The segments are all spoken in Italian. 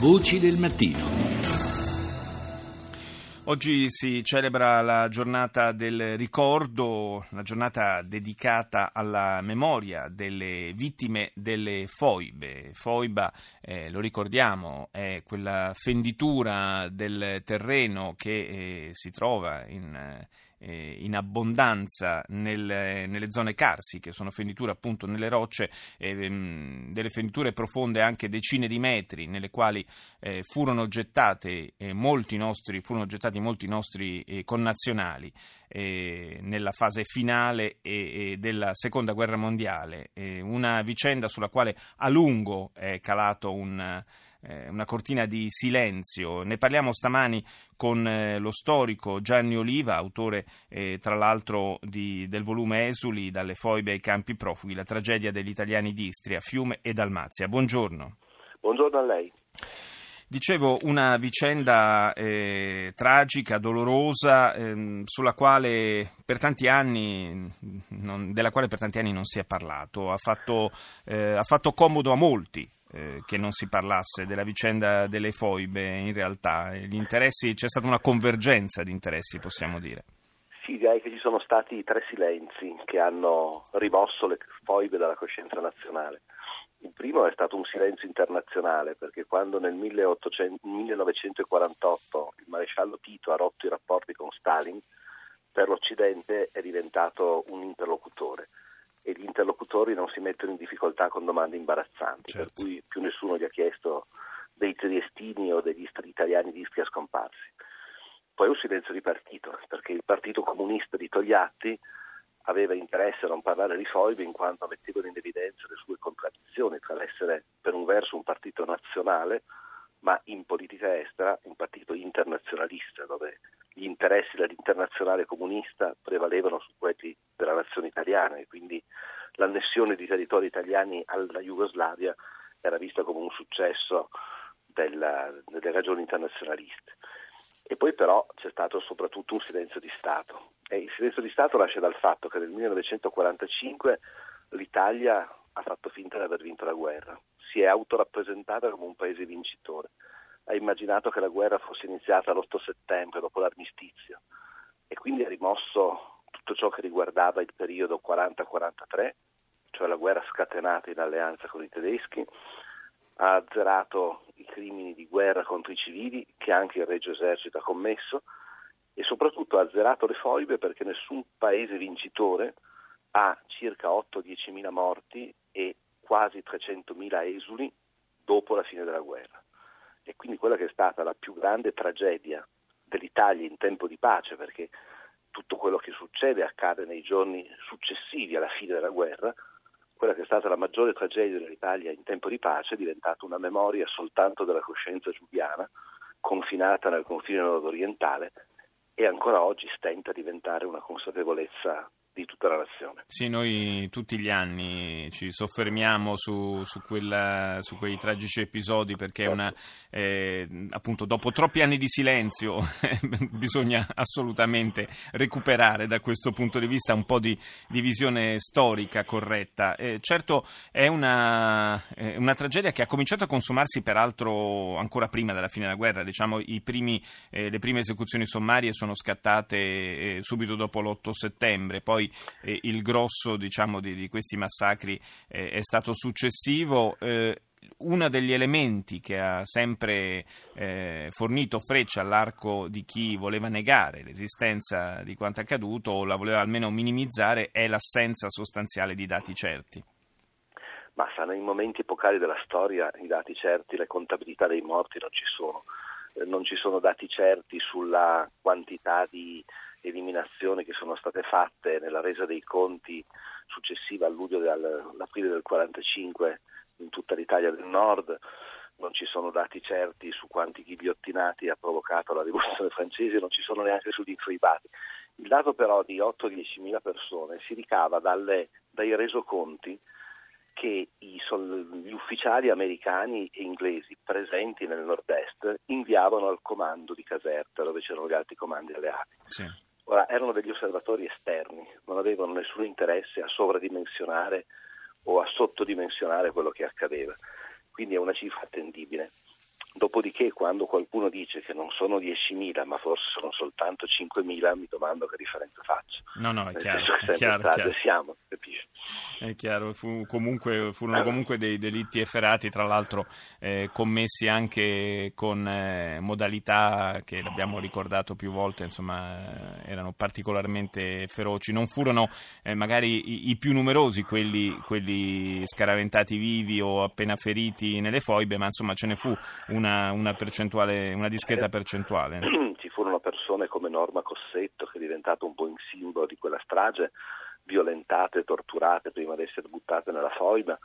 Voci del mattino. Oggi si celebra la giornata del ricordo, la giornata dedicata alla memoria delle vittime delle foibe. Foiba, eh, lo ricordiamo, è quella fenditura del terreno che eh, si trova in... Eh, eh, in abbondanza nel, nelle zone carsiche, sono fenditure appunto nelle rocce, eh, delle fenditure profonde anche decine di metri, nelle quali eh, furono, gettate, eh, molti nostri, furono gettati molti nostri eh, connazionali eh, nella fase finale della seconda guerra mondiale, una vicenda sulla quale a lungo è calato un una cortina di silenzio. Ne parliamo stamani con eh, lo storico Gianni Oliva, autore eh, tra l'altro di, del volume Esuli, dalle foibe ai campi profughi, la tragedia degli italiani di Istria, Fiume e Dalmazia. Buongiorno. Buongiorno a lei. Dicevo, una vicenda eh, tragica, dolorosa, ehm, sulla quale per tanti anni, non, della quale per tanti anni non si è parlato. Ha fatto, eh, ha fatto comodo a molti eh, che non si parlasse della vicenda delle foibe. In realtà c'è stata una convergenza di interessi, possiamo dire. Sì, direi che ci sono stati tre silenzi che hanno rimosso le foibe dalla coscienza nazionale. Il primo è stato un silenzio internazionale perché quando nel 1800, 1948 il maresciallo Tito ha rotto i rapporti con Stalin, per l'Occidente è diventato un interlocutore e gli interlocutori non si mettono in difficoltà con domande imbarazzanti, certo. per cui più nessuno gli ha chiesto dei triestini o degli italiani di Istria scomparsi. Poi un silenzio di partito, perché il Partito Comunista di Togliatti aveva interesse a non parlare di foibe in quanto mettevano in evidenza le sue contraddizioni tra l'essere per un verso un partito nazionale ma in politica estera un partito internazionalista dove gli interessi dell'internazionale comunista prevalevano su quelli della nazione italiana e quindi l'annessione di territori italiani alla Jugoslavia era vista come un successo della, delle ragioni internazionaliste. E poi però c'è stato soprattutto un silenzio di Stato. E il silenzio di Stato nasce dal fatto che nel 1945 l'Italia ha fatto finta di aver vinto la guerra, si è autorappresentata come un paese vincitore, ha immaginato che la guerra fosse iniziata l'8 settembre dopo l'armistizio e quindi ha rimosso tutto ciò che riguardava il periodo 40-43, cioè la guerra scatenata in alleanza con i tedeschi, ha azzerato i crimini di guerra contro i civili che anche il Regio Esercito ha commesso e soprattutto ha azzerato le foibe perché nessun paese vincitore ha circa 8-10 mila morti e quasi 300 mila esuli dopo la fine della guerra. E quindi quella che è stata la più grande tragedia dell'Italia in tempo di pace, perché tutto quello che succede accade nei giorni successivi alla fine della guerra, quella che è stata la maggiore tragedia dell'Italia in tempo di pace è diventata una memoria soltanto della coscienza giuliana, confinata nel confine nord-orientale e ancora oggi stenta a diventare una consapevolezza di tutta la nazione. Sì, noi tutti gli anni ci soffermiamo su, su, quella, su quei tragici episodi perché certo. una, eh, appunto dopo troppi anni di silenzio bisogna assolutamente recuperare da questo punto di vista un po' di, di visione storica corretta. Eh, certo è una, eh, una, tragedia che ha cominciato a consumarsi peraltro ancora prima della fine della guerra, diciamo primi, eh, le prime esecuzioni sommarie sono scattate eh, subito dopo l'8 settembre, poi eh, il grosso diciamo, di, di, questi massacri eh, è stato successivo. Eh, uno degli elementi che ha sempre eh, fornito freccia all'arco di chi voleva negare l'esistenza di quanto accaduto o la voleva almeno minimizzare è l'assenza sostanziale di dati certi. Ma sa, nei momenti epocali della storia i dati certi, le contabilità dei morti non ci sono, eh, non ci sono dati certi sulla quantità di eliminazioni che sono state fatte nella resa dei conti successiva al luglio dell'aprile del 45 in tutta l'Italia del Nord. Non ci sono dati certi su quanti ghigliottinati ha provocato la rivoluzione francese, non ci sono neanche sugli infoibati. Il dato però di 8-10 mila persone si ricava dalle, dai resoconti che i, gli ufficiali americani e inglesi presenti nel nord-est inviavano al comando di Caserta, dove c'erano gli altri comandi alleati. Sì. Ora, erano degli osservatori esterni, non avevano nessun interesse a sovradimensionare o a sottodimensionare quello che accadeva, quindi è una cifra attendibile. Dopodiché quando qualcuno dice che non sono 10.000, ma forse sono soltanto 5.000, mi domando che differenza faccio. No, no, è Nel chiaro. È chiaro, chiaro. siamo, capisci? È chiaro, fu comunque- furono comunque dei delitti efferati, tra l'altro eh, commessi anche con eh, modalità che l'abbiamo ricordato più volte, insomma, eh, erano particolarmente feroci. Non furono eh, magari i, i più numerosi quelli, quelli scaraventati vivi o appena feriti nelle foibe, ma insomma ce ne fu una, una percentuale, una discreta percentuale. Ci furono persone come Norma Cossetto, che è diventato un po' in simbolo di quella strage, violentate, torturate prima di essere buttate nella foiba,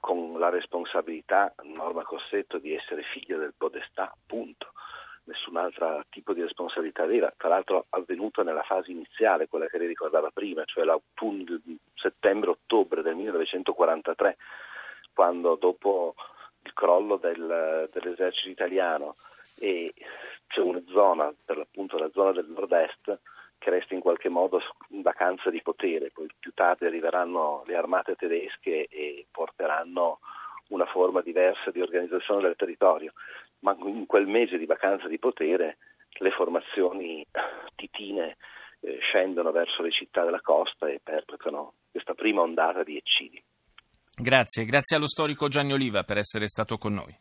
con la responsabilità, Norma Cossetto, di essere figlia del Podestà, punto. Nessun altro tipo di responsabilità vera, tra l'altro avvenuta nella fase iniziale, quella che lei ricordava prima, cioè l'autunno, settembre-ottobre del 1943, quando dopo il crollo del- dell'esercito italiano e c'è una zona, per l'appunto la zona del nord-est, che resta in qualche modo in vacanza di potere, poi più tardi arriveranno le armate tedesche e porteranno una forma diversa di organizzazione del territorio, ma in quel mese di vacanza di potere le formazioni titine eh, scendono verso le città della costa e perpetrano questa prima ondata di eccidi. Grazie, grazie allo storico Gianni Oliva per essere stato con noi.